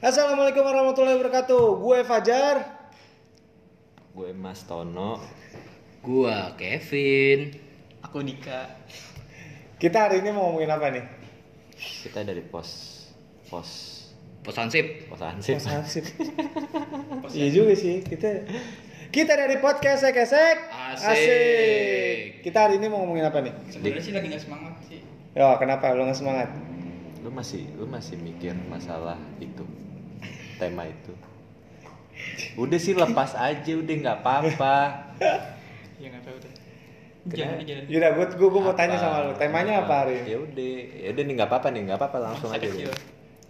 Assalamualaikum warahmatullahi wabarakatuh. Gue Fajar. Gue Mas Tono. Gua Kevin. Aku Dika. Kita hari ini mau ngomongin apa nih? Kita dari pos pos Posansip. pos ansip. Posasip. Iya juga sih. Kita kita dari podcast Esek Esek. Asik. Kita hari ini mau ngomongin apa nih? Sebenarnya sih lagi nggak semangat sih. Yo, kenapa lu nggak semangat? Lu masih lu masih mikir masalah itu tema itu. Udah sih lepas aja, udah nggak apa-apa. Ya nggak tahu deh. Jangan jangan. Yaudah, gue gue mau tanya sama lu. Temanya apa hari ini? Ya udah, ya udah nih nggak apa-apa nih, nggak apa-apa langsung Masa aja. kecil.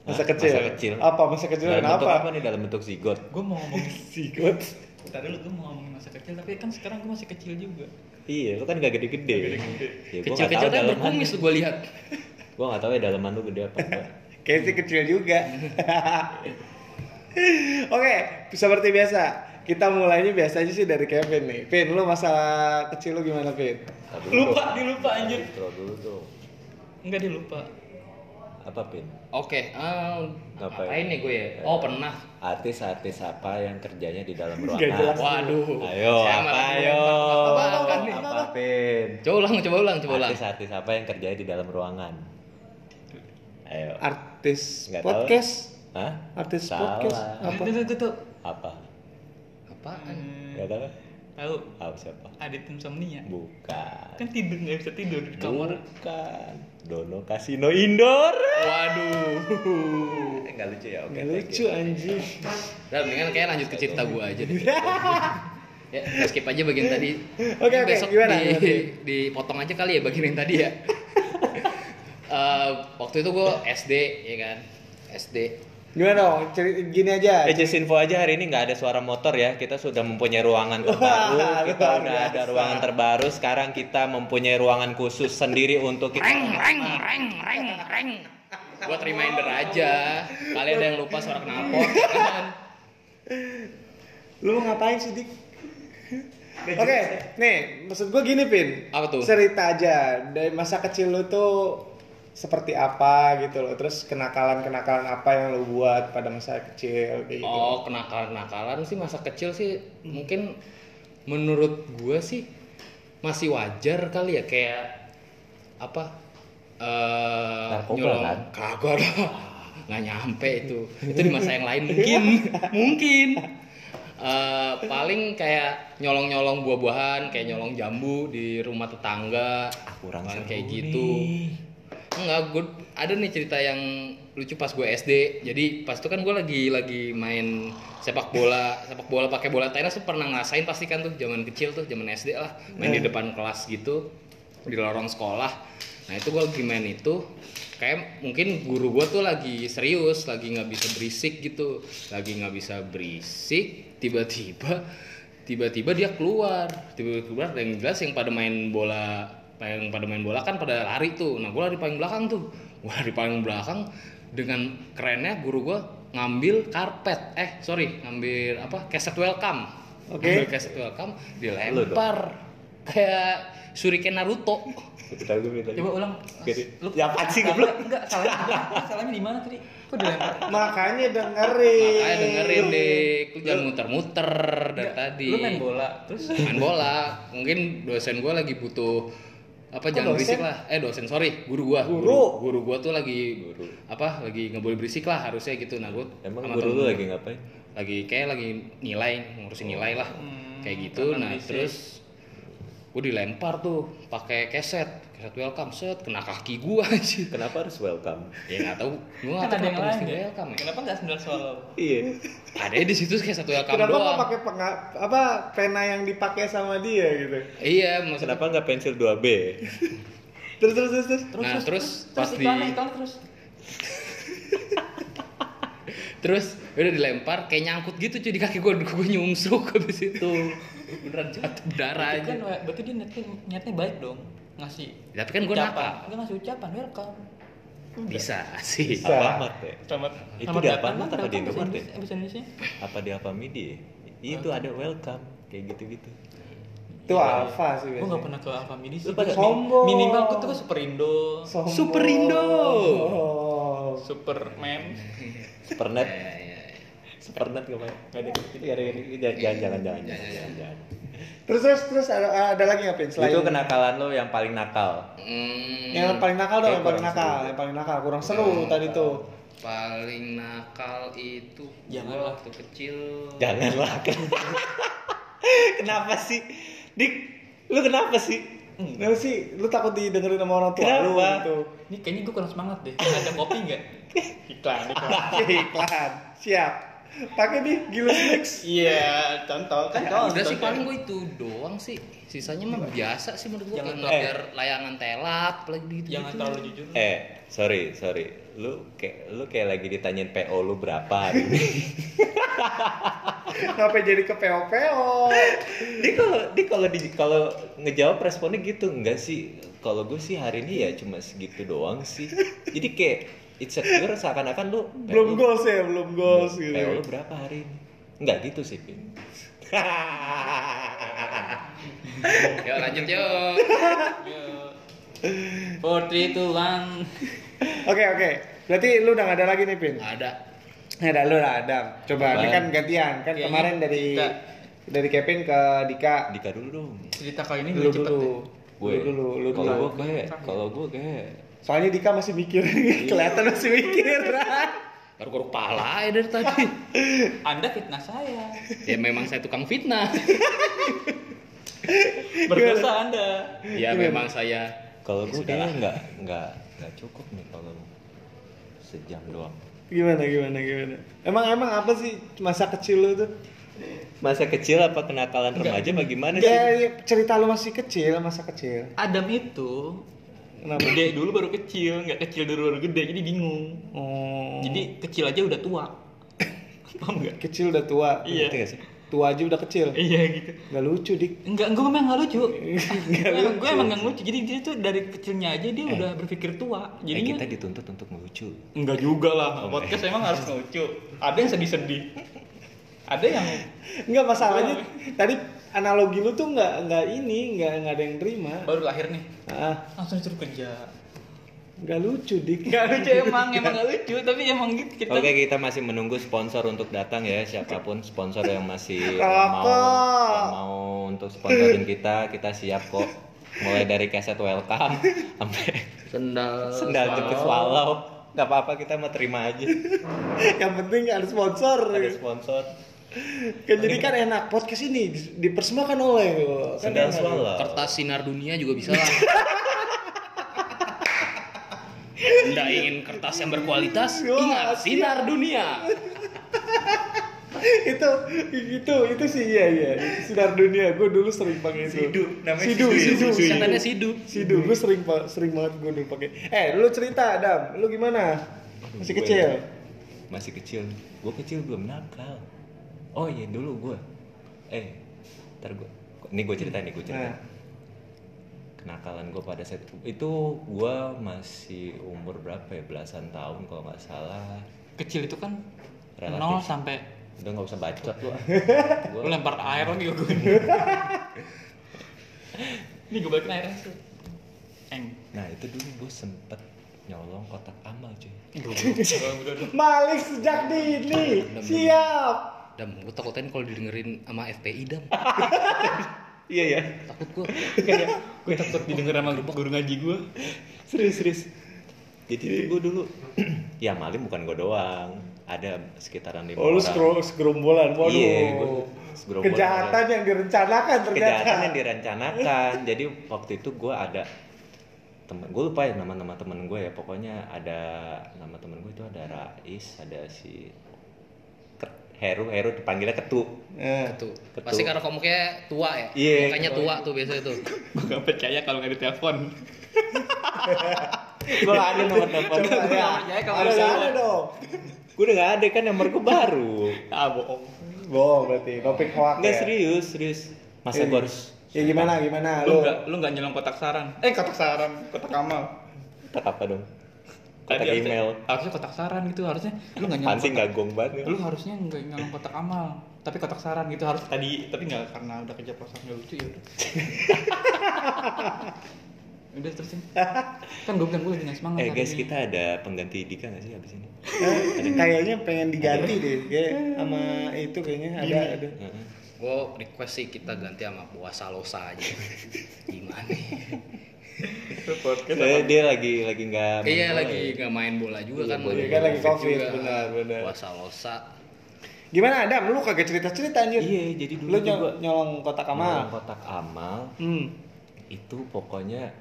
Masa kecil. Masa kecil. Apa masa kecil Dalam bentuk kenapa? apa nih dalam bentuk zigot? Gue mau ngomongin. Sigot. Tadi dulu gue mau ngomongin masa kecil, tapi kan sekarang gue masih kecil juga. Iya, lu kan gak gede-gede. Ya, Kecil-kecil kan daleman. berkumis gua lihat. Gua nggak tahu ya daleman lu gede apa enggak. Kayak sih kecil juga. Oke, seperti biasa. Kita mulainya biasa aja sih dari Kevin nih. Vin, lu masalah kecil lu gimana, dulu Lupa, dong. dilupa anjir. Intro dulu dong. Enggak dia lupa. Apa pin? Oke, ah, Ngapain? ngapain nih gue ya? Oh pernah. Artis-artis apa yang kerjanya di dalam ruangan? Waduh. Ayo, apa ayo? apa apa, nih? Apa, Pin? Coba ulang, coba ulang, coba ulang. Artis-artis apa yang kerjanya di dalam ruangan? Ayo. Artis Nggak tahu. Hah? Artis Salah. podcast. Apa? Itu gue tuh. Apa? Apaan? Gak tahu? Tahu. Tahu siapa? Adit insomnia. Bukan. Kan tidur nggak bisa tidur di kamar. Bukan. Dono Kasino Indoor. Waduh. Eh, Nggak lucu ya? Oke. Nggak thank lucu anjing. Udah mendingan kayak lanjut ke cerita gua aja deh. ya, skip aja bagian tadi. Oke, Ini oke, besok gimana, di, gimana? dipotong aja kali ya bagian yang tadi ya. Eh, waktu itu gua SD ya kan. SD. Gimana dong? Gini aja. Eh, just info aja hari ini nggak ada suara motor ya. Kita sudah mempunyai ruangan terbaru. Wah, kita udah ada ruangan terbaru. Sekarang kita mempunyai ruangan khusus sendiri untuk kita. Reng reng reng reng reng. Buat reminder aja. Kalian ada yang lupa suara knalpot ya kan. Lu ngapain sih, Dik? Oke, nih, maksud gue gini, Pin. Apa tuh? Cerita aja dari masa kecil lu tuh seperti apa gitu loh. Terus kenakalan-kenakalan apa yang lu buat pada masa kecil kayak gitu. Oh, kenakalan-kenakalan sih masa kecil sih mungkin menurut gua sih masih wajar kali ya kayak apa eh Narkoba, nyolong kan? kagak lah nggak nyampe itu itu di masa yang lain mungkin mungkin Eh, paling kayak nyolong-nyolong buah-buahan kayak nyolong jambu di rumah tetangga Kurang Paling seru kayak nih. gitu Enggak, gue ada nih cerita yang lucu pas gue SD. Jadi pas itu kan gue lagi lagi main sepak bola, sepak bola pakai bola tenis tuh pernah ngerasain pasti kan tuh zaman kecil tuh, zaman SD lah, main di depan kelas gitu di lorong sekolah. Nah itu gue lagi main itu, kayak mungkin guru gue tuh lagi serius, lagi nggak bisa berisik gitu, lagi nggak bisa berisik, tiba-tiba tiba-tiba dia keluar, tiba-tiba keluar dan yang jelas yang pada main bola yang pada main bola kan pada lari tuh nah gue lari paling belakang tuh gue lari paling belakang dengan kerennya guru gue ngambil karpet eh sorry ngambil apa keset welcome Oke. ngambil keset welcome dilempar kayak shuriken Naruto Kita dulu kita Coba ulang. Lu Ya, apaan sih, goblok? Enggak, salahnya. Salahnya di mana tadi? Kok dilempar? Makanya dengerin. makanya dengerin dik lu jangan muter-muter dari Enggak, tadi Lu main bola, terus main bola mungkin dosen gue lagi butuh apa jangan dosen? berisik lah eh dosen sorry guru gua Guru. guru gua tuh lagi apa lagi nggak boleh berisik lah harusnya gitu nah gua Emang sama guru lu lagi ngapain? lagi kayak lagi nilai ngurusin nilai lah Hmm, kayak gitu nah berisik. terus gua dilempar tuh pakai keset keset welcome set kena kaki gua sih Kenapa harus welcome? ya nggak tahu gua nggak kan tahu kenapa mesti ya. welcome ya Kenapa enggak sendal swallow? Iya. ada di situ kayak satu welcome Kenapa doang nggak pakai penga- apa pena yang dipakai sama dia gitu? iya maksudnya Kenapa nggak pensil 2B? Terus terus terus. terus. nah terus pas Terus di iklan, iklan terus. terus udah dilempar kayak nyangkut gitu cuy di kaki gue gue nyungsruk habis itu beneran jatuh darah aja kan berarti dia niatnya, niatnya baik dong. Ngasih tapi kan gue nakal Enggak ngasih ucapan, welcome. bisa sih Bisa. Alfamart ya? Selamat. Itu di Alfamart kan, apa di Indomaret ya? Indonesia. Apa di Alfamidi ya? Itu ada welcome kayak gitu-gitu. Itu alfa sih Gue biasanya. gak pernah ke Alfamidi sih. Lu pada sombong. Minimal gue tuh ke Superindo. Sombong. Superindo. Oh. dong. Superman. Supernet. Supernet gimana? Gak ada ini gak ada ini. Jangan jangan jangan jangan jangan. jangan, jangan. Terus terus terus ada, ada lagi ngapain selain Itu kenakalan lo yang paling nakal. Hmm, yang paling nakal dong, yang paling nakal, seru. yang paling nakal, kurang seru tadi tuh. paling nakal itu Jangan gua lah. waktu kecil. Janganlah. kenapa sih? Dik, lu kenapa sih? Kenapa sih? Lu takut didengerin sama orang tua lu Kenapa? gitu. Ini kayaknya gue kurang semangat deh. Ada kopi nggak? Iklan, iklan. Iklan. Siap. Pakai nih Gilus Mix. Iya, contoh kan Udah contoh. sih paling gue itu doang sih. Sisanya mah biasa sih menurut gue Jangan kayak biar layangan telap lagi gitu. Jangan terlalu jujur. Eh, sorry, sorry. Lu kayak lu kayak lagi ditanyain PO lu berapa hari ini. Kenapa jadi ke PO-PO? Dia kalau dia kalau di kalau ngejawab responnya gitu enggak sih? Kalau gue sih hari ini ya cuma segitu doang sih. Jadi kayak insecure seakan-akan lu Belum goals ya, belum goals gitu. PO lu berapa hari ini? Enggak gitu sih, Pin. Yuk lanjut yuk. Yo. Four, three, two, one. Oke, oke. Berarti lu udah gak ada lagi nih, Pin? Ada. Ada lu lah, Adam. Coba, Apaan? ini kan gantian. Kan Kayaknya kemarin dari Dika. dari Kevin ke Dika. Dika dulu dong. Cerita kali ini Lu lebih cepet dulu. deh. Gue Lu dulu, lu Kalau dulu. gue kayak kalau gue kayak Soalnya Dika masih mikir. Kelihatan masih mikir. Baru garuk pala ya dari tadi. Anda fitnah saya. ya memang saya tukang fitnah. Berdosa Anda. ya memang saya. kalau Ya gue kayaknya nggak nggak nggak cukup nih kalau sejam doang. gimana, gimana, gimana? Emang emang apa sih masa kecil lu tuh? Masa kecil apa kenakalan remaja bagaimana sih? ya, cerita lu masih kecil, masa kecil. Adam itu Kenapa? gede dulu baru kecil, nggak kecil dulu baru gede, jadi bingung. Oh. Jadi kecil aja udah tua. Paham nggak? kecil udah tua. Iya. Nggak sih? Tua aja udah kecil. Iya gitu. Gak lucu, Dik. Enggak, gue memang nggak lucu. Gue, lucu. gue emang nggak lucu. Jadi dia tuh dari kecilnya aja dia udah berpikir tua. Eh, Jadinya kita dituntut untuk ngelucu. enggak juga lah. Oh, Podcast emang harus lucu. Ada yang sedih-sedih. Ada yang Enggak masalahnya tadi analogi lu tuh nggak nggak ini nggak nggak ada yang terima. baru lahir nih, Ah, langsung disuruh kerja. nggak lucu dik. Nggak lucu emang, emang nggak lucu. Tapi emang gitu kita. Oke, kita masih menunggu sponsor untuk datang ya. Siapa pun sponsor yang masih mau yang mau untuk sponsorin kita, kita siap kok. Mulai dari keset welcome sampai Sendal. sendal jepit swallow. Gak apa-apa kita mau terima aja. yang penting ada sponsor. Ada sponsor. Kan jadi kan enak podcast ini di- dipersembahkan oleh kan. Kertas sinar dunia juga bisa lah. Anda ingin kertas yang berkualitas? Ingat, sinar dunia. itu itu itu sih iya iya sinar dunia gue dulu sering pakai itu Sidu, namanya sidu sidu ya? sidu Sidu. Sidu. gue sering sering banget gue dulu pakai eh lu cerita Adam lu gimana masih Gue- kecil Masih kecil. Gue kecil belum nakal. Oh iya dulu gue. Eh, ntar gue. Ini gue cerita nih gue cerita. Nah. Kenakalan gue pada saat itu gue masih umur berapa ya belasan tahun kalau nggak salah. Kecil itu kan Relatif. 0 sampai Udah nggak usah bacot lu. lu Gua- lempar air lagi gue. Ini gue balikin airnya tuh. Eng. Nah itu dulu gue sempet nyolong kotak amal cuy. Malik sejak dini siap Dam, gue takutin kalau didengerin sama FPI dam. Iya ya. Takut gue. Kayak gue takut didengar sama guru ngaji gue. Serius serius. Jadi gue dulu, ya maling bukan gue doang. Ada sekitaran lima oh lu orang. skro segerombolan waduh Iya, gua segerombolan kejahatan yang direncanakan ternyata kejahatan yang direncanakan jadi waktu itu gue ada temen gue lupa ya nama-nama temen gue ya pokoknya ada nama temen gue itu ada Rais ada si Heru Heru dipanggilnya Ketu Nah, Tuh. Ketua. Pasti karena komuknya tua ya. Iya. Makanya tua tuh biasanya tuh. Gue gak percaya kalau nggak ditelepon. gue gak ada nomor telepon coba ya percaya kalau ada bisa. ada dong gue udah gak ada kan nomor gue baru Ah bohong. bohong berarti topik hoax nggak ya serius serius masa Eh, gue harus ya gimana gimana Lu lu nggak lu nggak nyolong kotak saran. Eh kotak saran, kotak amal. kotak apa dong kotak Tadi email Harusnya, harusnya kotak saran gitu harusnya. Lu nggak nyolong. Gak gong banget Lu harusnya nggak nyolong kotak amal, tapi kotak saran gitu harus tadi, tapi nggak karena udah keceplosan nggak lucu ya udah. Udah terusin. kan gue bilang gue lagi nggak semangat. Eh guys, ini. kita ada pengganti Dika nggak sih abis ini? Eh, kayaknya pengen diganti deh kayak sama itu kayaknya ada ada Heeh. Gue request sih kita ganti sama puasa losa aja. Gimana? Soalnya dia lagi lagi nggak main Iya bola lagi ya. nggak main bola juga Iya, kan. boleh. Kan lagi Covid benar, benar. Puasa losa. gimana Adam lu kagak cerita cerita anjir Iya, jadi dulu lu nyol- gua- nyolong kotak amal Nyolong kotak amal hmm itu pokoknya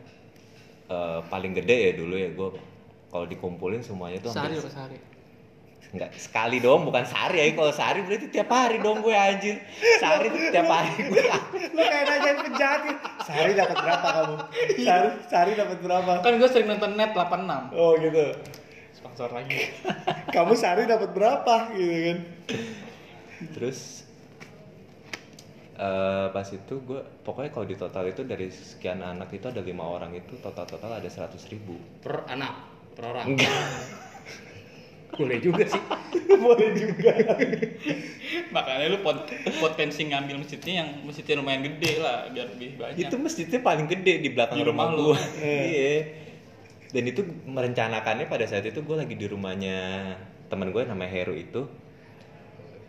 eh, paling gede ya dulu ya gue kalau dikumpulin semuanya tuh Sehari hampir sehari? Enggak, sekali dong, bukan sehari ya. Kalau sehari berarti tiap hari dong gue anjir. Sehari tuh tiap hari gue. lu kayak nanyain penjahat gitu. sehari dapat berapa kamu sehari sehari dapat berapa Kan gue sering nonton net 86. oh gitu Sponsor lagi. kamu sehari dapat berapa gitu kan Terus eh pas itu gue pokoknya kalau di total itu dari sekian anak itu ada lima orang itu total total ada seratus ribu. Per anak, per orang. Enggak. Boleh juga sih. boleh juga Makanya lu pot potensi ngambil masjidnya yang masjidnya lumayan gede lah biar lebih banyak. Itu masjidnya paling gede di belakang Di rumah, rumah lu. gue. Iya. Dan itu merencanakannya pada saat itu gue lagi di rumahnya teman gue namanya Heru itu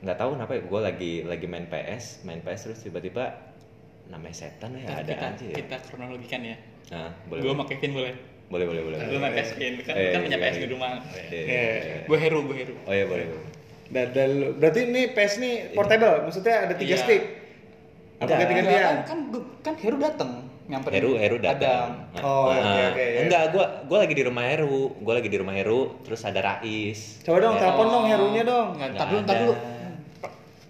nggak tahu kenapa ya gue lagi lagi main PS main PS terus tiba-tiba namanya setan ya ada kita, aja ya. kita kronologikan ya. Nah, boleh Gue pakai pin boleh. Boleh boleh boleh. Lu main PS kan, kan punya iya, PS iya. di rumah. Iya, Iya. iya, iya. Gue hero, gue hero. Oh iya boleh boleh. dan, berarti ini PS nih portable maksudnya ada tiga Iya. stick apa ganti-gantian Enggak, kan, kan, kan Heru dateng nyamperin. Heru Heru datang. Adam. Oh, oke, Nah, oke, ya. Enggak, gua gua lagi di rumah Heru. Gua lagi di rumah Heru, terus ada Rais. coba dong telepon dong Herunya dong Enggak, Nggak ntar dulu, ntar ada. dulu.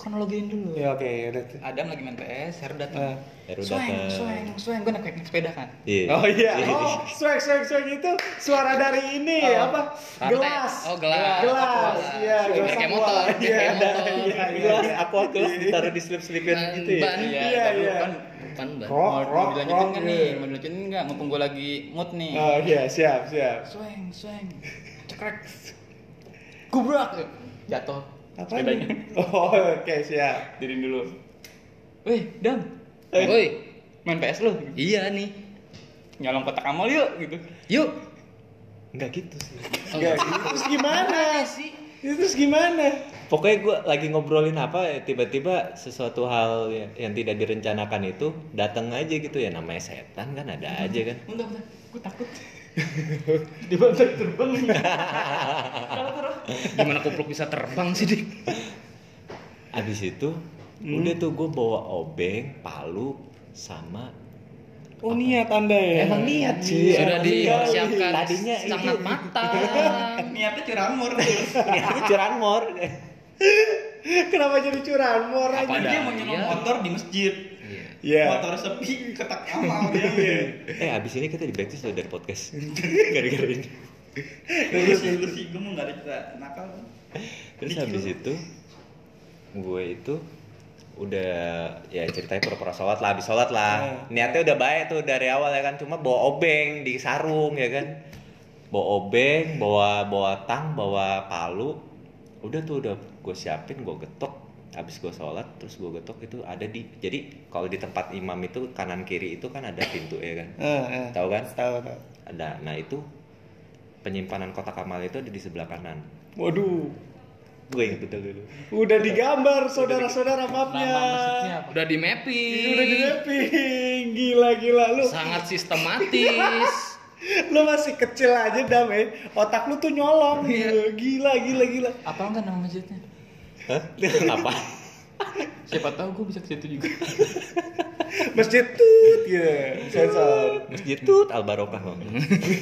Kronologiin dulu. ya oke udah Adam lagi main PS, Heru Eh. datang. Heru Sweng, datang. sweng, sweng. Gue naik, naik sepeda kan. Iya. Oh iya, oh swag swag swag itu suara dari ini Oh, apa? rantai. Gelas. Oh, gelas. Gelas. Aqua. Iya, Biar gelas kayak motor, Iya, kayak motor. Iya, iya, Gelas iya. aqua gelas ditaruh di slip-slipin Ban- gitu ya. Iya, Iya, iya. kan. Kan Ban. Rock, Mau, rock, mau dilanjutin rock, nggak iya. nih? Mau dilanjutin nggak? Mumpung gue lagi mood nih. Oh iya, siap, siap. Sweng, sweng. Cekrek. Gubrak. Jatuh. Apa Sepedanya. nih? Oh, oke, siap. Dirin dulu. Weh, Dam. Woi, Main PS lu. iya nih. Nyolong kotak amal yuk gitu. Yuk. Enggak gitu sih. Enggak, gitu. terus gimana? sih? Itu terus gimana? Pokoknya gua lagi ngobrolin apa ya, tiba-tiba sesuatu hal yang, yang tidak direncanakan itu datang aja gitu ya namanya setan kan ada aja kan. Bentar, bentar. Gue takut. Di bawah terbang. Kalau terus. Gimana kupluk bisa terbang sih, Dik? Abis itu udah tuh gue bawa obeng, palu sama Oh, niat Anda ya? Emang niat sih. Sudah Emang niat. dipersiapkan Tadinya sangat itu matang. Niatnya curamur. niatnya curanmor. Kenapa jadi curanmor aja? Apa Dia mau nyolong Iya. motor di masjid. Iya. Iya. Motor sepi, kotak amal dia. eh abis ini kita di blacklist loh dari podcast. Gara-gara ini. Terus sih, terus sih, gue mau nggak ada cerita nakal. Terus habis itu gue itu udah ya ceritanya pura-pura sholat lah, habis sholat lah. Niatnya udah baik tuh dari awal ya kan, cuma bawa obeng di sarung ya kan. Bawa obeng, bawa bawa tang, bawa palu. Udah tuh udah gue siapin, gue getok. Habis gue sholat, terus gue getok itu ada di. Jadi kalau di tempat imam itu kanan kiri itu kan ada pintu ya kan. Eh, eh. Tahu kan? Tahu, tahu. Ada. Nah itu penyimpanan kotak amal itu ada di sebelah kanan. Waduh, Gue inget betul dulu. udah digambar saudara-saudara mapnya. Udah di mapping. Udah di mapping. Gila gila lu. Sangat sistematis. Lu masih kecil aja dam eh. Otak lu tuh nyolong. Iya. Gila gila gila. Apa enggak nama masjidnya? Hah? Apa? Siapa tahu gue bisa ke situ juga. Masjid tut ya. Sensor. Masjid Tut Al Barokah. Bang.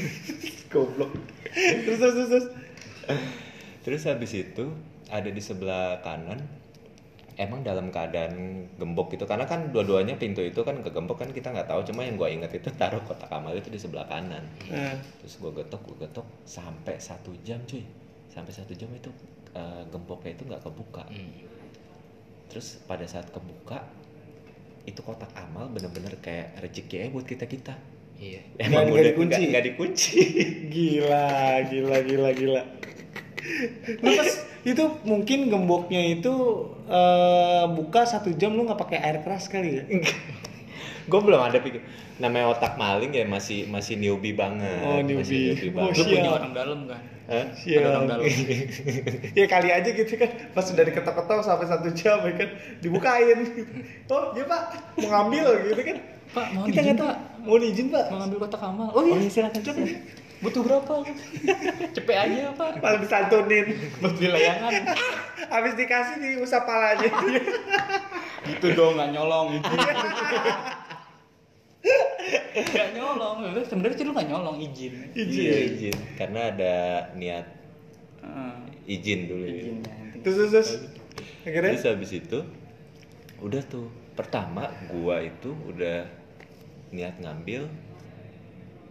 Goblok. Terus terus terus. terus. Habis itu ada di sebelah kanan emang dalam keadaan gembok gitu karena kan dua-duanya pintu itu kan kegembok kan kita nggak tahu cuma yang gue inget itu taruh kotak amal itu di sebelah kanan Nah, terus gue getok gue getok sampai satu jam cuy sampai satu jam itu eh, gemboknya itu nggak kebuka Hmm. terus pada saat kebuka itu kotak amal bener-bener kayak rezeki buat kita kita Iya. emang nggak udah dikunci? nggak- nggak dikunci Gila gila gila gila. Lu pas itu mungkin gemboknya itu eh, buka satu jam lu nggak pakai air keras kali ya? gue belum ada pikir namanya otak maling ya masih masih newbie banget. Oh, Masih newbie. banget. Lu Siap. punya orang dalam kan? Hah? Dalam. ya kali aja gitu kan pas udah diketok-ketok sampai satu jam ya kan dibukain oh iya pak mau ngambil gitu kan Pak, mohon kita izin. Pak. mau izin pak Mau ngambil kotak amal. Oh iya, silakan. Butuh berapa? Cepet aja, Pak. malah disantunin Buat beli layangan. habis dikasih diusap palanya Gitu dong, nggak nyolong Nggak nyolong. Sebenarnya sih lu nggak nyolong, izin. Iya, izin. Karena ada niat Heeh. izin dulu. ya. Izin ya. terus terus terus akhirnya Terus habis itu udah tuh pertama gua itu udah niat ngambil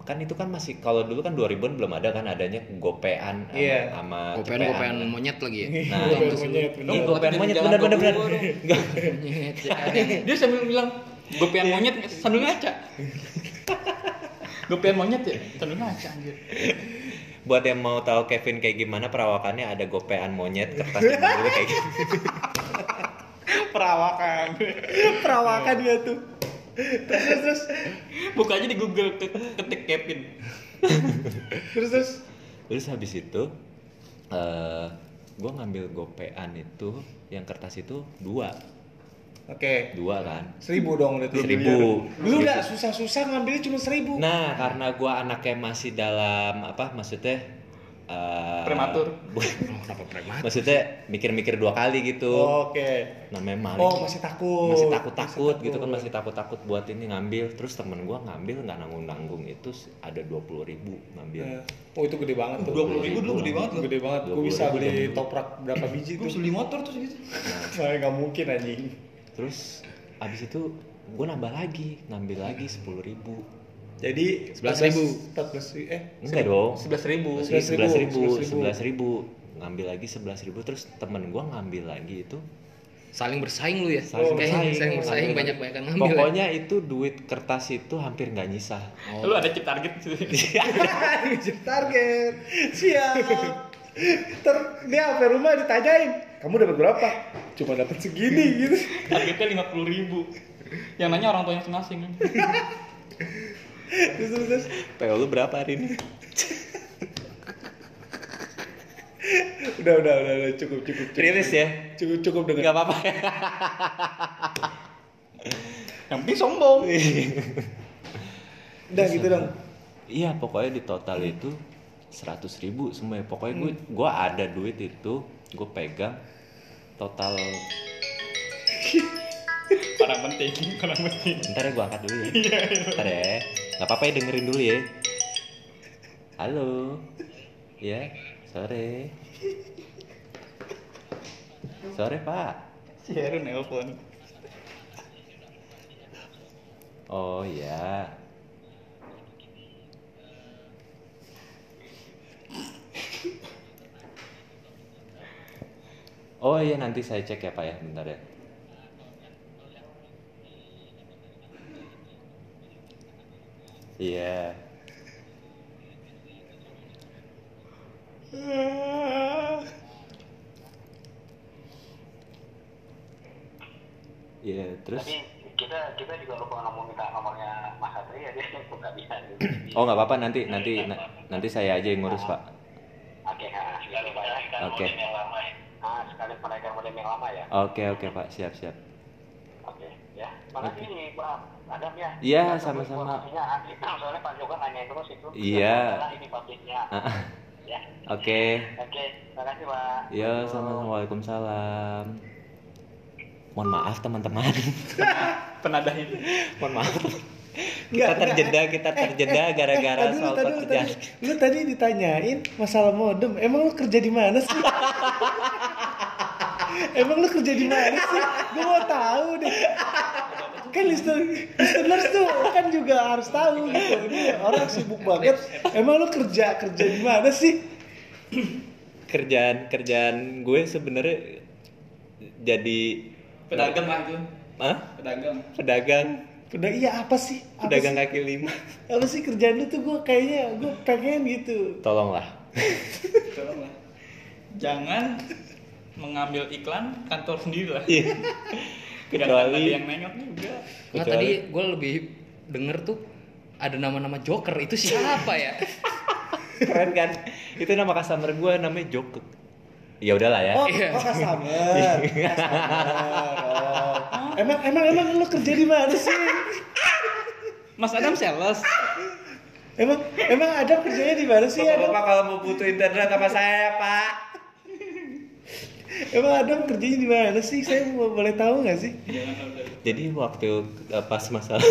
kan itu kan masih kalau dulu kan 2000-an belum ada kan adanya gopean sama, Iya. sama Gopean cepean. gopean monyet lagi ya. Nah, Gopean Itu monyet, bener. Dong, gopean monyet dong. Enggak. Monyet ya. Dia sambil bilang gopean monyet sambil ngaca. gopean monyet ya sambil ngaca anjir. Buat yang mau tahu Kevin kayak gimana perawakannya ada gopean monyet kertas dulu kayak gitu. perawakan perawakan dia tuh terus terus Buka aja di Google ke- ketik Kevin. terus terus Terus habis itu eh gua ngambil gopean itu yang kertas itu dua oke dua kan seribu dong berarti Seribu. lu udah susah-susah ngambilnya cuma seribu Nah, karena gua anaknya masih dalam apa maksudnya eh, Prematur. Kenapa prematur? maksudnya mikir-mikir dua kali gitu. oke Namanya maling. oh masih takut masih takut-takut gitu kan masih takut-takut buat ini ngambil. Terus temen gua ngambil nggak nanggung-nanggung itu ada dua puluh ribu ngambil. Eh, oh itu gede banget tuh 20.000 dulu gede banget loh. gede banget gue 20.000 bisa beli toprak berapa biji Gue tuh beli motor tuh segitu. nah, nggak mungkin anjing Terus abis itu gua nambah lagi, ngambil lagi sepuluh ribu. jadi 11.000. 14 eh Enggak dong. Sebelas ribu. Sebelas ribu, sebelas ribu, sebelas ribu. sebelas ribu, ngambil lagi sebelas ribu, terus temen gua ngambil lagi itu Saling bersaing lu ya. Saling Eh, bersaing. Saling bersaing Ngambil. banyak-banyakan ngambil. ya. Pokoknya itu duit kertas itu hampir nggak nyisa. Lu ada chip target sih. Ngejar target siap ter dia sampai rumah ditanyain kamu dapat berapa cuma dapat segini gitu Targetnya lima puluh ribu. Yang nanya orang tuanya masing-masing kan. terus terus, terus. PO lu berapa hari ini? udah udah udah, udah cukup cukup cukup Riris ya? cukup cukup dengan Nggak apa-apa ya? Yang penting sombong. udah gitu dong Iya, pokoknya di total itu seratus ribu semua. Pokoknya gue gue ada duit itu, gue pegang total. Orang penting, orang penting. Ntar ya gue angkat dulu ya. Ntar ya. Nggak apa-apa ya dengerin dulu ya. Halo. Ya, sore. Sore pak. Si Heru nelpon. Oh iya. Oh iya nanti saya cek ya Pak ya, bentar ya. Iya. Iya, terus Tapi kita kita juga lupa ngomong minta nomornya Mas Satria dia nggak bisa. Oh nggak apa-apa nanti nanti na- nanti saya aja yang ngurus Pak. Oke, sekali Pak ya. Oke. Yang lama ya. Ah, sekali penaikkan modem yang lama ya. Oke oke Pak, siap siap. Oke, ya. Makasih nih Pak Adam ya. Iya, tunggu sama-sama. Ah, Soalnya Pak Juga nanyain terus itu. Iya. Karena ini pabriknya. Ah, Ya. Oke. Oke, makasih Pak. Ya, sama-sama. Waalaikumsalam. Mohon maaf teman-teman. Penadah itu. Mohon maaf. Enggak, kita enggak. terjeda, kita terjeda gara-gara Eh, tadi lu, soal tadi lu, pekerjaan. tadi- Lu tadi ditanyain masalah modem. Emang lu kerja di mana sih? Emang lu kerja di mana sih? Gue mau tahu deh. Kan listener, listeners tuh kan juga harus tahu gitu. Ini orang sibuk banget. Emang lu kerja kerja di mana sih? Kerjaan kerjaan gue sebenarnya jadi Pedagang lah itu. Hah? Pedagang. Pedagang, Udah iya apa sih? Apa pedagang sih? kaki lima. Apa sih kerjaan lu tuh gue kayaknya gue pengen gitu. Tolonglah. Tolonglah. Jangan mengambil iklan kantor sendiri lah. Iya. Kecuali yang nengok juga. Nggak Kecuali- tadi gue lebih denger tuh ada nama-nama Joker itu siapa ya? Keren kan? Itu nama customer gue namanya Joko. Ya udahlah ya. Oh, Iya. oh customer. Customer. Oh. Emang emang emang lu kerja di mana sih? Mas Adam sales. Emang emang Adam kerjanya di mana sih? Adam? Bapak kalau mau butuh internet apa saya, Pak? Emang Adam kerjanya di mana sih? Saya mau boleh tahu nggak sih? Jadi waktu uh, pas masalah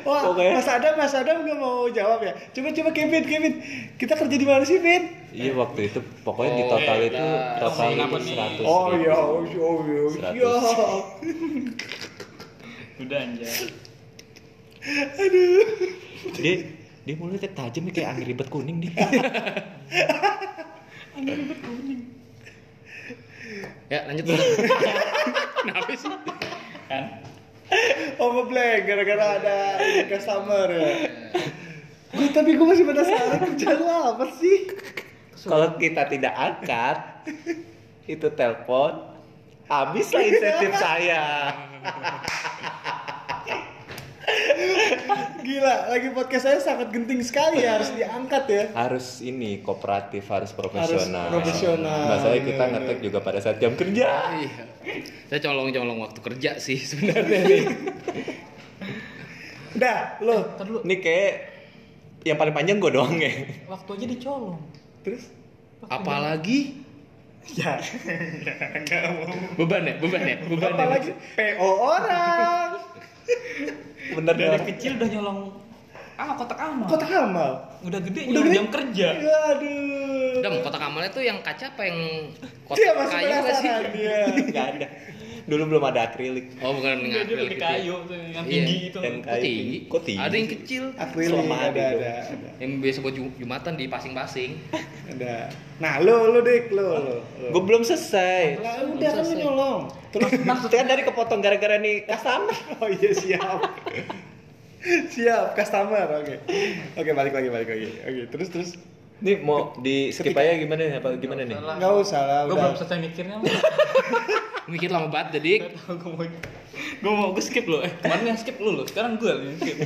Wah, Oke. Mas Adam, Mas Adam nggak mau jawab ya? Coba coba Kevin, Kevin, kita kerja di mana sih, Vin? Iya waktu itu pokoknya di Oh, total iya, itu kita- total? 100 Oh ribu. iya, oh iya, oh iya, Seratus. iya. Udah anjay. Aduh. Dia dia mulutnya tajam kayak angin ribet kuning dia. Ya lanjut. Kenapa sih? Kan? Oh ngeblank gara-gara ada ini customer ya. Gue tapi gue masih penasaran kerjaan lo apa sih? Kalau kita tidak angkat itu telepon habislah insentif saya. Gila, lagi podcast saya sangat genting sekali ya, harus diangkat ya. Harus ini kooperatif, harus profesional. profesional, Masalahnya kita iya, ngetek iya. juga pada saat jam kerja. Iya. Saya colong-colong waktu kerja sih sebenarnya nih. Udah, lo. Dulu. Ini kayak yang paling panjang gue doang ya. Waktu aja dicolong. Terus? Apalagi Ya, nggak mau. beban ya, beban ya, beban ya. Apalagi PO orang. Bener Dari dong. kecil udah nyolong ah kotak amal. Kotak amal. Udah gede Udah gede? jam kerja. Aduh. Dam, kotak amalnya tuh yang kaca apa yang kotak kayu nggak sih? penasaran dia. Gak ada. Dulu belum ada akrilik. Oh bukan yang Dia akrilik pakai itu. kayu tuh yang Iya. tinggi itu. Yang kayu tinggi? Kok tinggi? Ada yang kecil. Akrilik Selama ada, ada ada, ada, Yang biasa buat Jum- Jumatan di pasing-pasing. ada. Nah, lo lo dik lo lo. Gue belum selesai. Lah, udah kan lo nyolong. Terus Maksudnya dari kepotong gara-gara nih customer. Oh iya siap. siap customer. Oke. Oke, balik lagi balik lagi. Oke, terus terus Nih mau di skip aja gimana nih? Apa gimana nih? Nggak usah lah, Gue belum selesai mikirnya. Mikir lama banget jadi gue mau gue mau gue skip lo. Eh kemarin yang skip lu lo. Sekarang gue yang skip.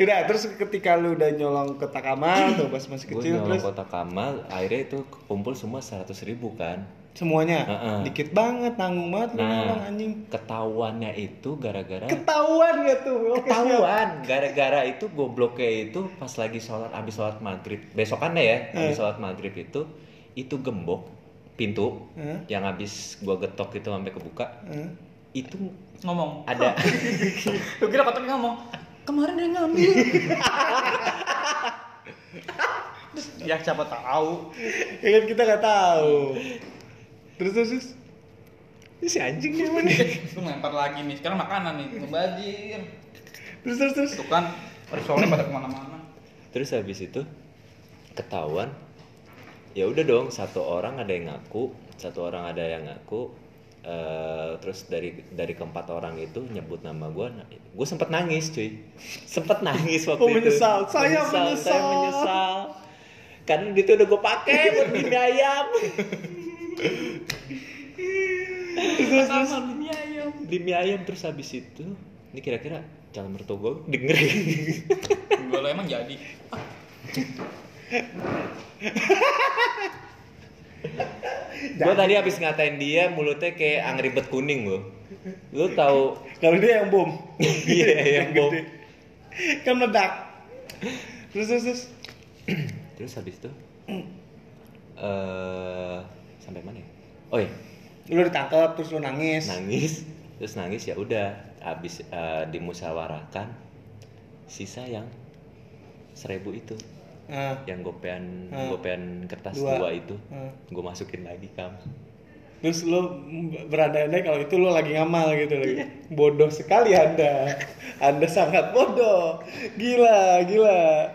Udah, terus ketika lu udah nyolong kotak amal tuh pas masih kecil nyolong terus kotak kamal, akhirnya itu kumpul semua 100 ribu kan. Semuanya Heeh. dikit banget, tanggung banget lu nyolong anjing. ketahuannya itu gara-gara Ketahuan gak tuh? Siap. ketahuan gara-gara itu gobloknya itu pas lagi sholat abis sholat maghrib besokannya ya abis Eh. sholat maghrib itu itu gembok pintu Eh. yang habis gua getok itu sampai kebuka Hah? itu Ngomong. ada Lu kira kotaknya ngomong. Kemarin dia ngambil. Terus ya siapa tahu. Ya kan kita nggak tahu. Terus terus, terus. Ini si anjing nih mana Lu lempar lagi nih. Sekarang makanan nih. Ngebajir. Terus terus terus. Tuh kan. Resolnya pada ke mana-mana. terus habis itu ketahuan ya udah dong satu orang ada yang ngaku satu orang ada yang ngaku eh, terus dari dari keempat orang itu nyebut nama gue gue sempet nangis cuy sempet nangis waktu Oh, itu menyesal. Saya saya menyesal. menyesal karena itu udah gue pakai buat mie ayam Sama demi ayam. di mie ayam terus habis itu ini kira-kira calon mertua gue denger Gue lo emang jadi. gue tadi habis ngatain dia mulutnya kayak angribet kuning loh lu tahu Kalau dia yang bom. Iya, yang bom. gede. Kan meledak. Terus terus terus. terus habis itu eh sampai mana ya oh ya Lu ditangkap terus lu nangis. nangis terus nangis ya udah habis eh, dimusyawarahkan sisa yang seribu itu Nah, yang gopean Hmm. gopean kertas Dua. dua, itu Hmm. gue masukin lagi kam terus lu berandai-andai kalau itu lu lagi ngamal gitu lagi. Bodoh sekali Anda. Anda sangat bodoh. Gila, gila.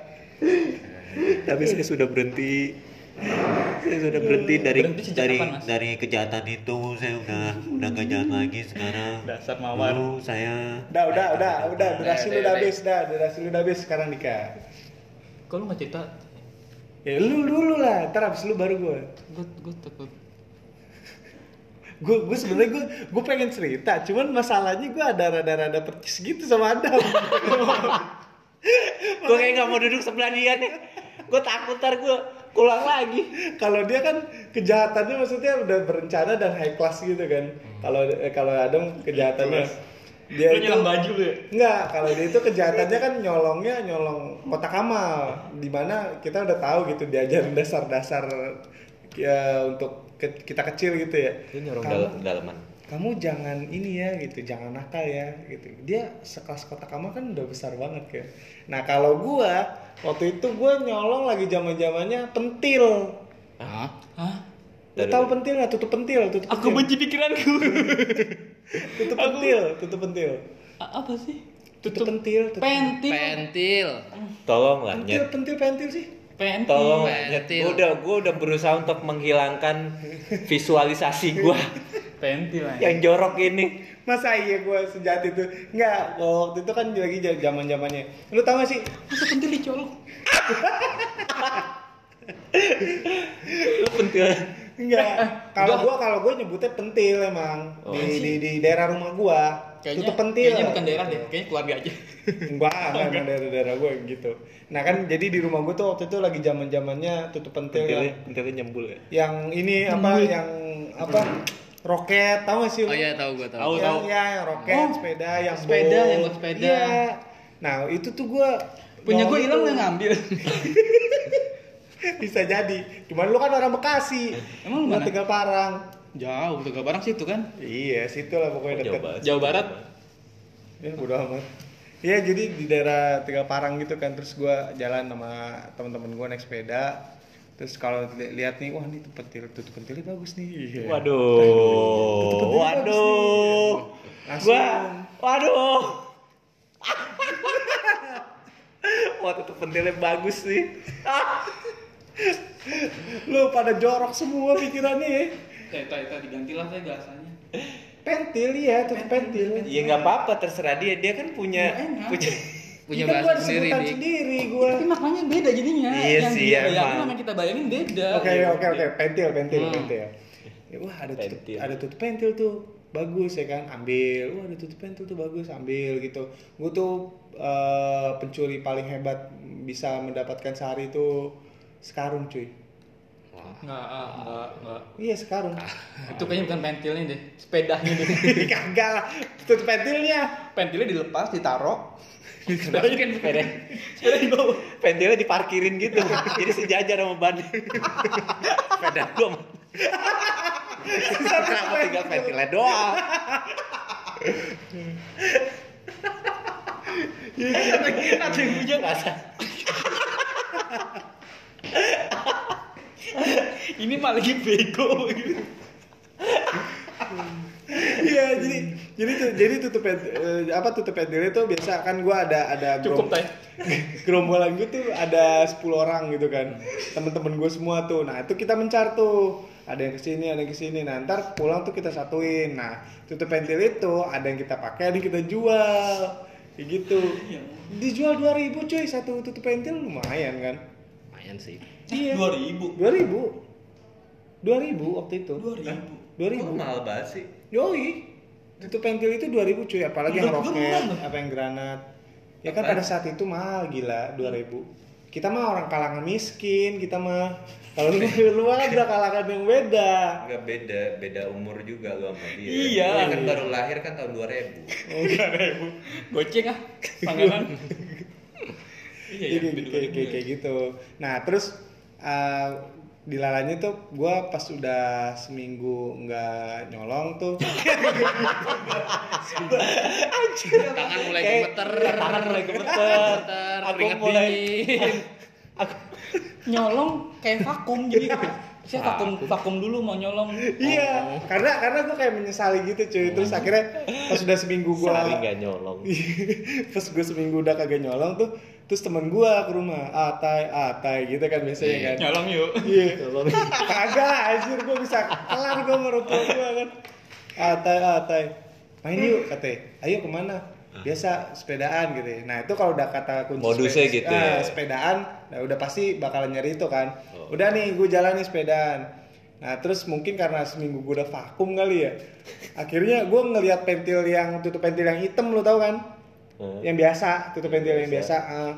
tapi saya sudah berhenti saya sudah berhenti dari Berhenti sejak dari kapan, Mas? dari kejahatan itu saya udah udah gak jahat lagi sekarang Dasar mawar. dulu saya Udah, udah, udah, udah, durasi lu Udah, udah udah. habis, dah, durasi lu udah habis sekarang nikah. Kok lu gak cerita? Ya lu dulu lah, ntar abis lu baru gue. Gue gue takut. gue gue sebenarnya gue gue pengen cerita cuman masalahnya gue ada rada-rada percis gitu sama Adam gue kayak nggak mau duduk sebelah dia nih gue takut ntar gue pulang lagi. Kalau dia kan kejahatannya maksudnya udah berencana dan high class gitu kan. Kalau eh, kalau Adam kejahatannya dia Lu nyelam baju lu ya? Enggak, kalau dia itu kejahatannya kan nyolongnya nyolong kotak amal di mana kita udah tahu gitu diajarin dasar-dasar ya untuk ke- kita kecil gitu ya. itu nyorong Kamu- dal- dalaman kamu jangan ini ya gitu jangan nakal ya gitu. Dia sekelas kotak amal kan udah besar banget kan nah kalau gua waktu itu gua nyolong lagi zaman zamannya pentil Hah? Hah? Lu tahu pentil nggak tutup pentil tutup Aku pentil. benci pikiranku. tutup pentil tutup pentil A- Apa sih? tutup pentil tutup Pentil. Pentil. tolong lah pentil nyet pentil pentil sih Pentil. tolong Pentil. gue udah gue udah berusaha untuk menghilangkan visualisasi gue Pentil aja. yang jorok ini masa iya gue sejati itu nggak waktu itu kan lagi zaman zamannya lu tau gak sih Masa pentil dicolok? lu pentil Enggak. Kalau gua kalau gua nyebutnya pentil emang Oh, di, di di daerah rumah gua. Kayaknya, tutup pentil. kayaknya bukan daerah deh, kayaknya keluarga aja. Enggak, enggak emang daerah daerah gua gitu. Nah kan jadi di rumah gua tuh waktu itu lagi zaman zamannya tutup pentil pentilnya yang, pentilnya nyembul ya yang ini apa yang apa roket tahu gak sih lu? Oh iya tahu gua tahu. Tahu. yang, ya, yang roket, Oh, sepeda, yang sepeda, yang buat sepeda. Iya. Nah itu tuh gua Punya gue hilang nggak ngambil. Bisa jadi. Cuman lu kan orang Bekasi. Emang lu tinggal Parang. Jauh, tuh barang situ kan. Iya, situ lah pokoknya deket. Jawa Barat. Jawa Barat. Ya bodo amat. Iya jadi di daerah Tegal Parang gitu kan terus gua jalan sama teman-teman gua naik sepeda. Terus kalau li- lihat nih, wah ini tuh pentil, tutup pentilnya bagus nih. Iya. waduh Tutup waduh nih. Langsung. gua waduh Wah tutup pentilnya bagus nih. Lu pada jorok semua pikirannya ya. Teh, teh digantilah teh gasanya. Pentil ya, tutup pentil. Ya nggak apa-apa terserah dia. Dia kan punya Ya, enak. punya Punya gua bahasa sendiri nih. sendiri gua. Tapi maknanya beda jadinya. Iya yang sih, sama yang kita bayangin beda. Oke oke oke, pentil pentil Hmm. pentil. Ya, wah ada tutup Pentil. ada tutup pentil tuh bagus ya kan ambil wah ada tutup pentil tuh bagus ambil gitu gue tuh eh, pencuri paling hebat bisa mendapatkan sehari itu sekarung cuy Enggak, ah, enggak, enggak. iya sekarung Itu kayaknya bukan pentilnya deh, sepedanya deh. kagak lah tutup pentilnya Pentilnya dilepas, ditaruh. masukin sepeda. Sepeda di bawah. Pentilnya diparkirin gitu. Jadi sejajar sama ban. Sepeda gua. mah. Kenapa tinggal pentilnya doang? Ada yang Rasa Ini malah lagi bego. Gitu. iya jadi jadi jadi tutup eh, apa tutup pentilnya tuh biasa kan gue ada ada Cukup, Tay. gerombolan gue tuh ada 10 orang gitu kan. Temen-temen gue semua tuh nah itu kita mencar tuh ada yang ke sini ada yang ke sini nah ntar pulang tuh kita satuin. Nah tutup pentil itu ada yang kita pakai ada yang kita jual. Kayak gitu. Dijual 2000 cuy satu tutup pentil lumayan kan? Lumayan sih. Iya Dua ribu. 2000 2000 waktu itu Dua ribu. 2000 mahal banget sih. Yoi. Tutup pentil itu 2000 cuy, apalagi yang roket, apa yang granat. Ya kan pada saat itu mahal gila 2000. Kita mah orang kalangan miskin, kita mah kalau lu lu ada kalangan yang beda. Enggak beda, beda umur juga lu sama dia. Iya. Dia kan baru lahir kan tahun 2000. Dua ribu. Goceng ah, panganan. Iya, iya. Kayak gitu. Nah, terus uh, di lalanya tuh gua pas udah seminggu nggak nyolong tuh Tangan mulai Kayak- gemeter. tangan mulai gemeter. Aku keringat mulai- dingin. Nyolong kayak vakum jadi saya vakum vakum dulu mau nyolong. iya karena karena gua kayak menyesali gitu cuy terus akhirnya pas udah seminggu gua Sehari nggak nyolong. pas gue seminggu udah kagak nyolong tuh terus temen gue ke rumah atai atai gitu kan biasanya kan Nyolong yuk. iya kagak lah anjir gue bisa kelar orang tua gue kan atai atai main yuk katanya ayo ke mana biasa sepedaan gitu ya. nah itu kalau udah kata kunci Modusnya gitu ya. ah, sepedaan nah udah pasti bakalan nyari itu kan Oh. udah nih gue jalan nih sepedaan Nah terus mungkin karena seminggu gue udah vakum kali ya, akhirnya gue ngelihat pentil yang tutup pentil yang hitam lo tau kan? Hmm. Yang biasa, tutup pentil yang biasa. eh,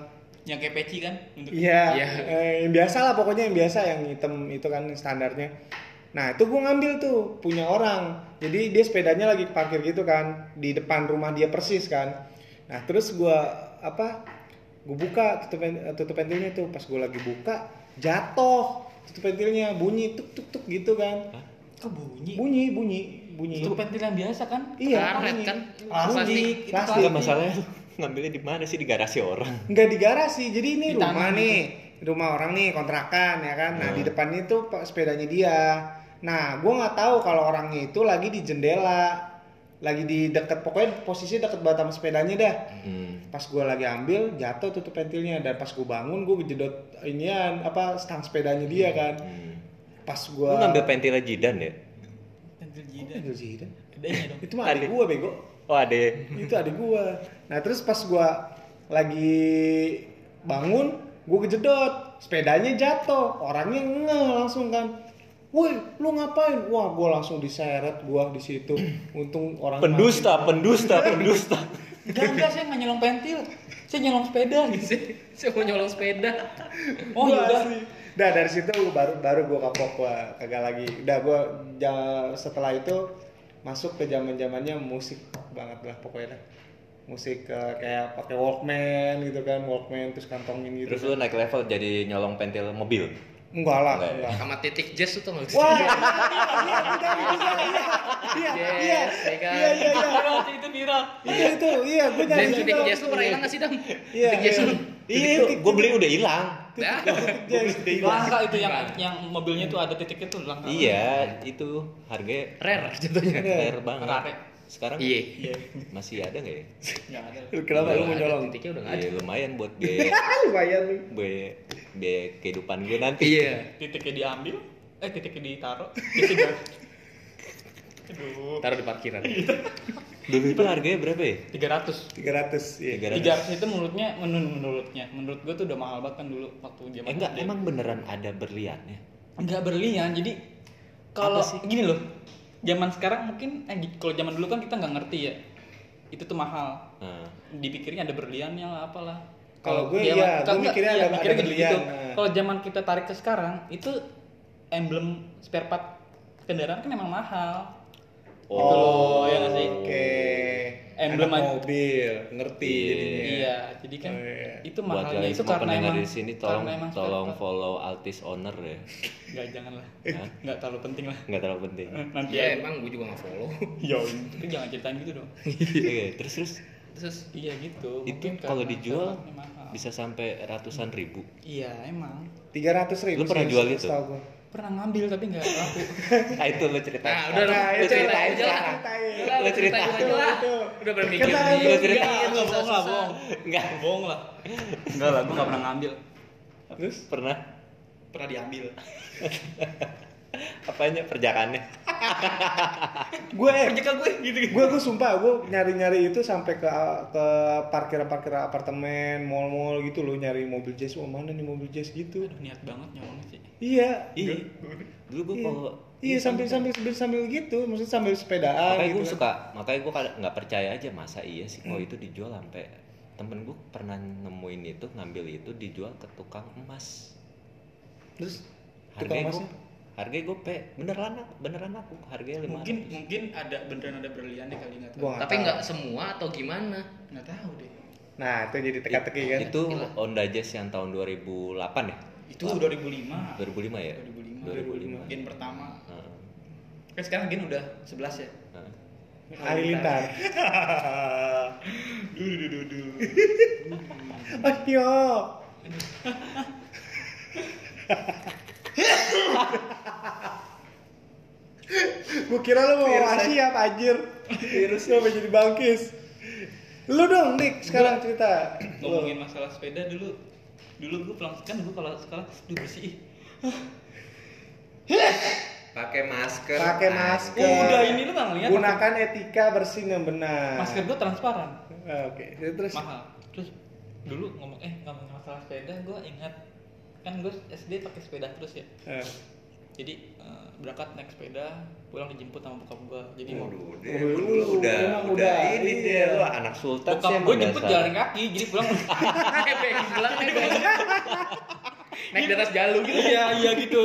Yang kayak peci kan? Untuk Iya, Iya. eh, yang biasa lah pokoknya yang biasa yang hitam itu kan standarnya. Nah itu gue ngambil tuh punya orang. Jadi dia sepedanya lagi parkir gitu kan di depan rumah dia persis kan. Nah terus gue apa? Gue buka tutup pen- tutup pentilnya tuh. Pas gue lagi buka jatuh tutup pentilnya bunyi tuk tuk tuk gitu kan. Kok bunyi? Bunyi bunyi bunyi. Itu pentil yang biasa kan? Iya. Karet bunyi. kan? Plastik. Plastik. Itu Plastik. Enggak masalahnya ngambilnya di mana sih di garasi orang? Nggak di garasi, jadi ini Di rumah gitu. nih, rumah orang nih kontrakan ya kan. Nah Hmm. di depan itu pak sepedanya dia. Nah gue nggak tahu kalau orangnya itu lagi di jendela, lagi di deket pokoknya posisi deket banget sama sepedanya dah. Hmm. Pas gue lagi ambil jatuh tutup pentilnya dan pas gue bangun gue kejedot inian apa stang sepedanya dia kan. Hmm. Pas gue Lu ngambil pentilnya Jidan ya? Zidane? Gedenya dong. Itu mah adik gue bego. Oh ada. itu adik gua nah terus pas gua lagi bangun gua kejedot sepedanya jatuh orangnya nge langsung kan Woi, lu ngapain? Wah, gua langsung diseret gua di situ. Untung orang Pendusta, pendusta, pendusta. Enggak, enggak, saya nggak nyolong pentil. Saya nyolong sepeda gitu. Saya mau nyolong sepeda. Oh, Gua yaudah. Dah dari situ baru baru gua kapok gua kagak lagi. Udah gua ja- setelah itu masuk ke zaman-zamannya musik banget lah pokoknya dah. Musik eh, kayak pakai Walkman gitu kan, Walkman terus kantongin gitu. Terus lu naik level jadi nyolong pentil mobil. Enggak lah, Enggak ya? enggak. Sama titik jazz tuh tau nggak? Wah, iya, iya, iya, iya, iya, ya kan? iya, iya, iya, itu viral. itu itu, iya, gue nyari titik jazz tuh pernah itu. hilang nggak sih dam? Iya, Titik jazz iya. lu. Iya, gue beli udah hilang. Nah. Langka itu yang yang mobilnya tuh ada titiknya tuh langka. Iya, itu harganya rare jatuhnya. rare banget. Rare. Sekarang Iya. masih ada nggak ya? Enggak ada. Lu Kenapa lu mau Ada, nyolong? Titiknya udah nggak ada. Iya, lumayan buat biaya, Lumayan nih. biaya, biaya kehidupan gue nanti. Iya. Titiknya diambil, eh titiknya ditaruh, titiknya Aduh. Taruh di parkiran. Dulu itu harganya berapa ya? 300 300, iya. 300. 300 itu menurutnya menurut menurutnya menurut gua tuh udah mahal banget kan dulu waktu zaman Eh, enggak, emang beneran ada berliannya? enggak berlian jadi kalau gini loh zaman sekarang mungkin eh, kalau zaman dulu kan kita nggak ngerti ya itu tuh mahal Nah, dipikirnya ada berliannya lah apalah Kalau gue iya, kalau gue mikirnya iya, ada- mikirnya ada gitu-gitu. berlian, nah. kalau zaman kita tarik ke sekarang itu emblem spare part kendaraan kan emang mahal Oh, Gitu loh, ya nggak sih? Oke. Emblem Anak mobil, ngerti Iya. jadinya. iya jadi kan Oh, iya. itu buat mahalnya kalian itu karena emang di sini tolong karena emang tolong follow Altis Owner ya. nggak jangan lah Hah? nggak terlalu penting lah Nggak terlalu penting. nanti Iya aja. emang gue juga nggak follow. Yo, tapi jangan ceritain gitu dong. Oke, terus terus Terus Iya gitu. itu mungkin kalau dijual bisa sampai ratusan ribu. Iya emang. 300 ribu. Lu pernah jual itu? Pernah ngambil tapi nggak laku. Nah itu lo cerita. Nah, udah lu, Nah, ceritain itu aja lah. ceritain. Ceritain cerita. aja lah. Itu. Udah berpikir Kita- nih. Lu cerita. Enggak, Susah, bohong lah, bohong. Enggak, Bohong lah. Enggak lah, gua nggak pernah ngambil. Terus pernah Pernah diambil. Apanya perjakaannya? gue eh, Kerja gue gitu. gue gue sumpah gue nyari nyari itu sampai ke ke parkiran parkiran apartemen mall mall gitu loh nyari mobil jazz oh mana nih mobil jazz gitu Aduh, niat banget nyolong sih. iya Iya. Dulu gue iya, kalau iya sambil sambil sambil sambil gitu maksudnya sambil sepedaan makanya gitu gue kan. suka makanya gue nggak percaya aja masa iya sih kalau itu dijual sampai temen gue pernah nemuin itu ngambil itu dijual ke tukang emas terus harganya tukang gue harganya gue pe beneran aku beneran aku harganya lima Mungkin mungkin ada beneran ada berlian deh kali nggak tahu. Tapi nggak semua atau gimana? Nggak tahu deh. nah itu jadi teka-teki kan itu Honda Jazz yang tahun 2008 ya Itu 2005. 2005 ya 2005. 2005 Gen pertama. Heeh. Kan sekarang gen udah 11 ya. Heeh. Halilintar Ayo Gue kira lu mau ngasih ya anjir. Virus. Lu jadi bangkis. Lu dong Dik sekarang cerita. Lu. Ngomongin masalah sepeda dulu. Dulu gue pulang kan gue kalau sekolah duh bersih. pakai masker. Pakai masker. Udah ini lu nggak ngeliat? Gunakan etika bersih yang benar. Masker gue transparan. Ah, Oke. Terus? Mahal. Terus dulu ngomong eh ngomongin masalah sepeda gue ingat kan gue SD pakai sepeda terus ya? Eh, jadi eh, berangkat naik sepeda pulang dijemput sama bokap gua. Jadi mau udah emang udah udah, ini iya. dia lu anak sultan bokap sih gua jemput jalan kaki jadi pulang nebeng pulang nebeng naik di atas jalu gitu. Iya iya gitu.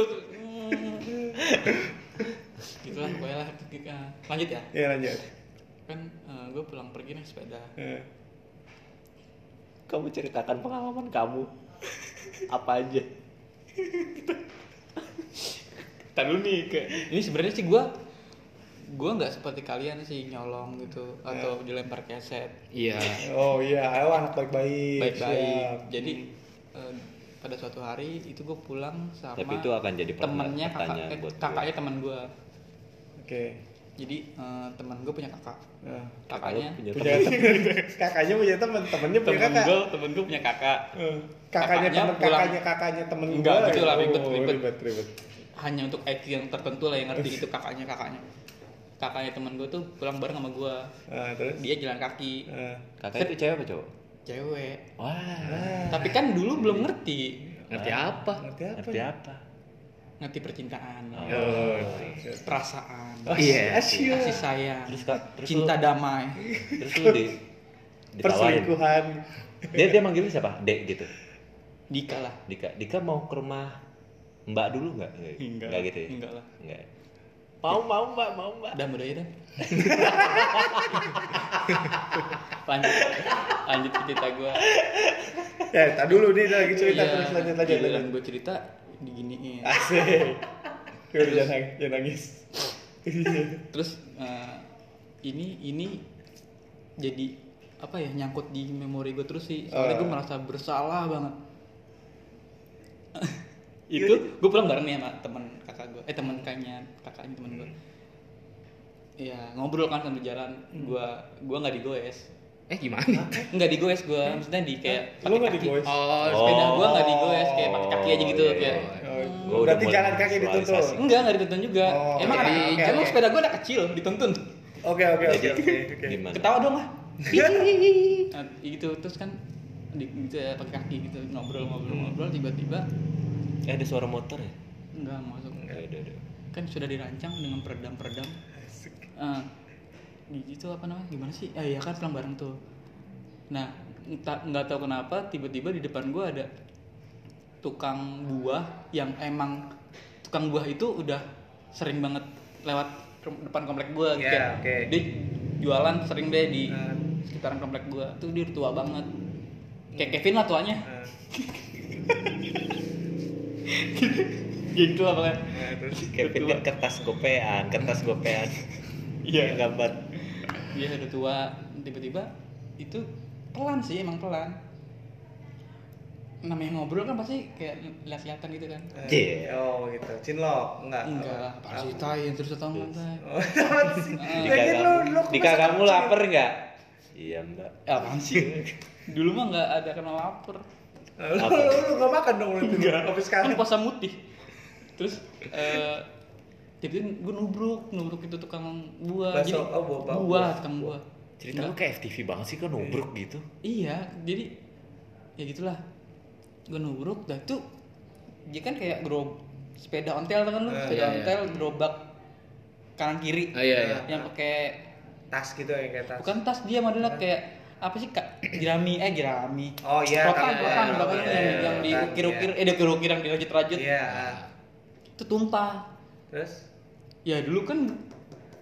Gitulah pokoknya lah Eh, lanjut ya? Ya lanjut. kan gue pulang pergi naik sepeda. Eh. kamu ceritakan pengalaman kamu. Apa aja Dulu nih ke ini sebenarnya sih gue gue nggak seperti kalian sih nyolong gitu atau dilempar keset iya Oh iya, ayo anak baik-baik. baik-baik jadi eh, pada suatu hari itu gue pulang sama Tapi itu akan jadi temennya kakak eh, buat kakaknya teman gue Oke. jadi eh, teman gue punya kakak Nah, kakaknya punya punya teman. temen. kakaknya punya temen, temennya punya temen kakak. gue temen gue punya kakak Eh, kakaknya Kakaknya temen kakaknya kakaknya temen Enggak, gua. gitu lah, ribet, Oh, ribet. ribet, ribet. Hanya untuk IQ yang tertentu lah yang ngerti itu kakaknya kakaknya. Kakaknya teman gue tuh pulang bareng sama gue Ah, terus? dia jalan kaki. Ah. kakak itu cewek apa cowok? Cewek. Wah. Tapi kan dulu belum ngerti. Ngerti apa? ngerti apa? ngerti apa? Ngerti percintaan. Oh. Oh, perasaan. Oh, Iya. asyik. kasih sayang. Terus kak terus cinta lu, damai. terus lu di Perselingkuhan. dia dia manggilnya siapa? Dek gitu? Dika lah. Dika. Dika mau ke rumah Mbak dulu nggak Enggak. nggak gitu ya Enggak lah. Nggak. mau mau Mbak mau Mbak udah udah ya dah lanjut lanjut cerita gue Ya, tak dulu nih lagi cerita terus lanjut lanjut lanjut. gue Iya, cerita diginiin Asik. Yaudah jangan nangis, jangan nangis. terus eh, ini ini jadi apa ya nyangkut di memori gue terus sih soalnya gue Oh. merasa bersalah banget itu gue pulang bareng nih sama teman kakak gue eh teman kakaknya kakaknya teman gue ya ngobrol kan sambil jalan. Gue gue nggak digoes. Eh gimana? Nggak digoes gue maksudnya di kayak Lu pakai nggak digoes? oh sepeda gue nggak digoes. Kayak pakai kaki aja gitu iya, kayak. iya. Oh, Gua udah berarti jalan kaki dituntun. enggak nggak dituntun juga. Oh, emang ada emang oke. sepeda gue udah kecil dituntun. Oke oke oke oke ketawa dong lah. Nah, gitu. Terus kan di, gitu ya, pakai kaki gitu ngobrol ngobrol ngobrol tiba-tiba eh ada suara motor ya? Enggak masuk. Ya udah udah. Kan sudah dirancang dengan peredam peredam Ah, gitu apa namanya? Gimana sih? Ah iya kan pulang bareng tuh. Nah entah nggak tahu kenapa tiba-tiba di depan gua ada tukang buah yang emang tukang buah itu udah sering banget lewat depan komplek gua gitu Ya, kan. oke. dia jualan sering deh di Ah. sekitaran komplek gua. Tuh dia tua banget. Kayak Kevin lah tuanya. Nah, gitu apa kan? Nah, Kevin kan kertas gopean kertas gopean. Iya. gambar. Dia udah tua. Tiba-tiba itu pelan sih emang pelan. Namanya ngobrol kan pasti kayak lihat-lihatan gitu kan? Iya. Oh gitu. Cinlok? Enggak. enggak apa sih? Tai terus atau enggak tai Oh. Dika Lagian kamu lapar nggak? Iya mbak. Eh, apaan sih? Dulu mah nggak ada kenal lapar Lu lu lu enggak makan dong lu itu. Sampai sekarang. kan puasa mutih terus eh tiba-tiba gue nubruk nubruk itu tukang buah Bakso, jadi oh, buah, buah, buah buah. tukang buah cerita lu kayak FTV banget sih kan nubruk gitu Iya, jadi ya gitulah. Gue nubruk, dah tuh dia kan kayak gerob sepeda ontel kan lu, Eh, sepeda iya, iya. ontel gerobak kanan kiri. oh iya iya Yang pakai Tas gitu ya kayak tas. bukan tas dia modelnya kayak apa sih kak? Jerami eh jerami Oh iya. rotan rotan rotan iya, yang, iya, yang diukir-ukir iya. eh diukir-ukir yang dirajut-rajut Iya. itu tumpah. Terus? Ya dulu kan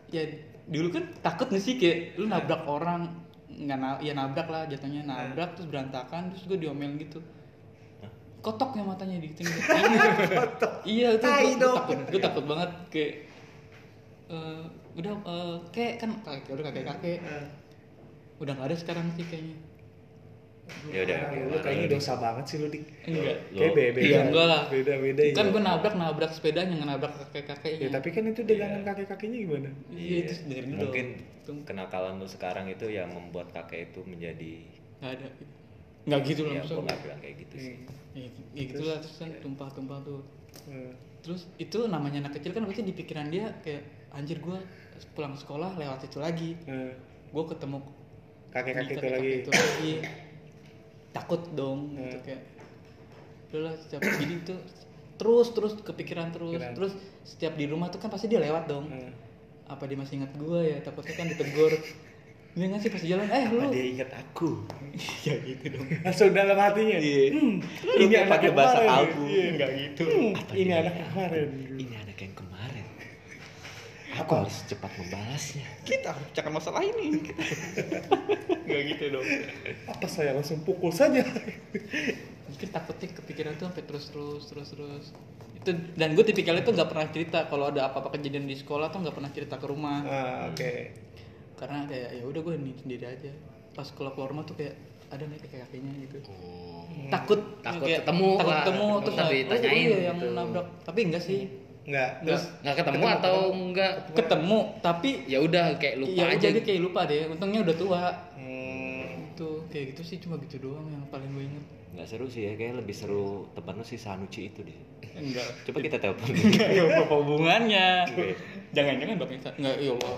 ya dulu kan takut nih sih kayak lu nabrak orang nggak na ya nabrak lah jatuhnya nabrak terus berantakan terus gue diomelin gitu. Kotok ya matanya di gitu iya itu gue takut gue takut banget kayak eh, udah eh, kayak kan kakek udah kakek kakek eh, udah nggak ada sekarang sih kayaknya. Ya udah. Ah, lu kayaknya dosa banget sih lu dik. enggak Kayak beda beda. Iya, enggak lah. Beda beda kan iya. gue nabrak nabrak sepedanya nggak nabrak kakek kakeknya Ya tapi kan itu dagangan kakek kakinya gimana? iya itu dengerin dulu mungkin kenakalan lu sekarang itu yang membuat kakek itu menjadi nggak ada. Nggak gitu loh ya nggak bilang kayak gitu sih. Ya, ya gitu lah terus kan tumpah-tumpah tuh. Hmm. terus itu namanya anak kecil kan pasti di pikiran dia kayak anjir gue pulang sekolah lewat itu lagi. Gue ketemu Kakek-kakek itu lagi. itu lagi takut dong gitu Hmm. kayak udah lah setiap jadi itu terus terus kepikiran terus Kepikiran. terus setiap di rumah tuh kan pasti dia lewat dong Hmm. apa dia masih ingat gua ya takutnya kan ditegur dia nggak sih pas jalan eh lu Dia ingat aku. ya gitu dong Langsung dalam hatinya. Iya. Hmm, ini kayak anak pakai bahasa aku. Iya, enggak gitu. ini anak kemarin. Ini anak yang kemarin. Aku harus cepat membalasnya. Kita harus bicarakan masalah ini. Enggak gitu dong. Apa saya langsung pukul saja? mungkin takutnya kepikiran tuh sampai terus terus terus terus itu dan gue tipikalnya tuh nggak pernah cerita kalau ada apa-apa kejadian di sekolah tuh nggak pernah cerita ke rumah Ah, oke. karena kayak ya udah gue ini sendiri aja pas keluar keluar rumah tuh kayak ada nih kayak kakinya gitu takut Oh. Takut kayak ketemu takut ketemu ketemu terus tapi tanyain oh iya yang gitu. nabrak tapi enggak sih Enggak. Terus Nggak ketemu atau enggak? ketemu tapi Ya udah kayak lupa ya aja. jadi kayak lupa deh untungnya udah tua Hmm, itu kayak gitu sih cuma gitu doang yang paling gue inget Nggak seru sih ya, kayak lebih seru temen lu si Sanuci itu deh. enggak Coba kita telepon. enggak ya apa hubungannya Oke. jangan-jangan bapak Insa enggak ya Allah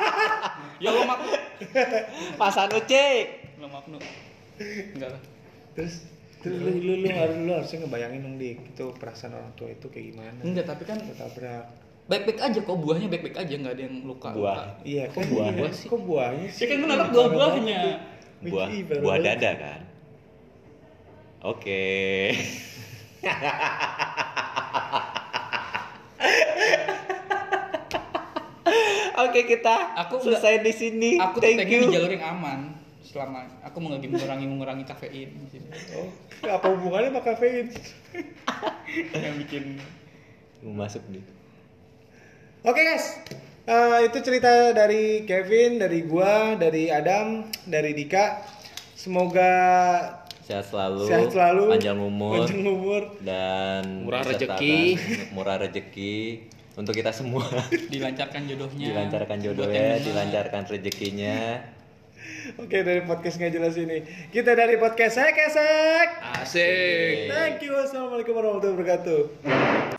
ya Allah maaf Mas Sanuci. lo maaf enggak lah terus lu, lu, lu, harus lu harusnya ngebayangin dong dik itu perasaan orang tua itu kayak gimana enggak tapi kan ketabrak baik-baik aja kok buahnya baik-baik aja nggak ada yang luka Buah. iya kok buah? buah sih? kok buahnya sih ya kan gue buah-buahnya Buah baru buah banget. dada kan. Oke. Oke kita Aku selesai di sini. aku tuh Thank pengen you. di jalur yang aman selama aku mau lagi mengurangi mengurangi kafein gitu. oh apa hubungannya sama kafein yang bikin Mau masuk nih. Oke guys, Eh, itu cerita dari Kevin, dari gua, dari Adam, dari Dika. Semoga Sehat selalu. sehat selalu, Panjang umur. panjang umur. dan Murah rezeki. murah rezeki untuk kita semua dilancarkan jodohnya dilancarkan jodohnya dilancarkan rezekinya Oke dari podcast nggak jelas ini. Kita dari podcast Sek Esek. Asik. Thank you. Wassalamualaikum warahmatullahi wabarakatuh.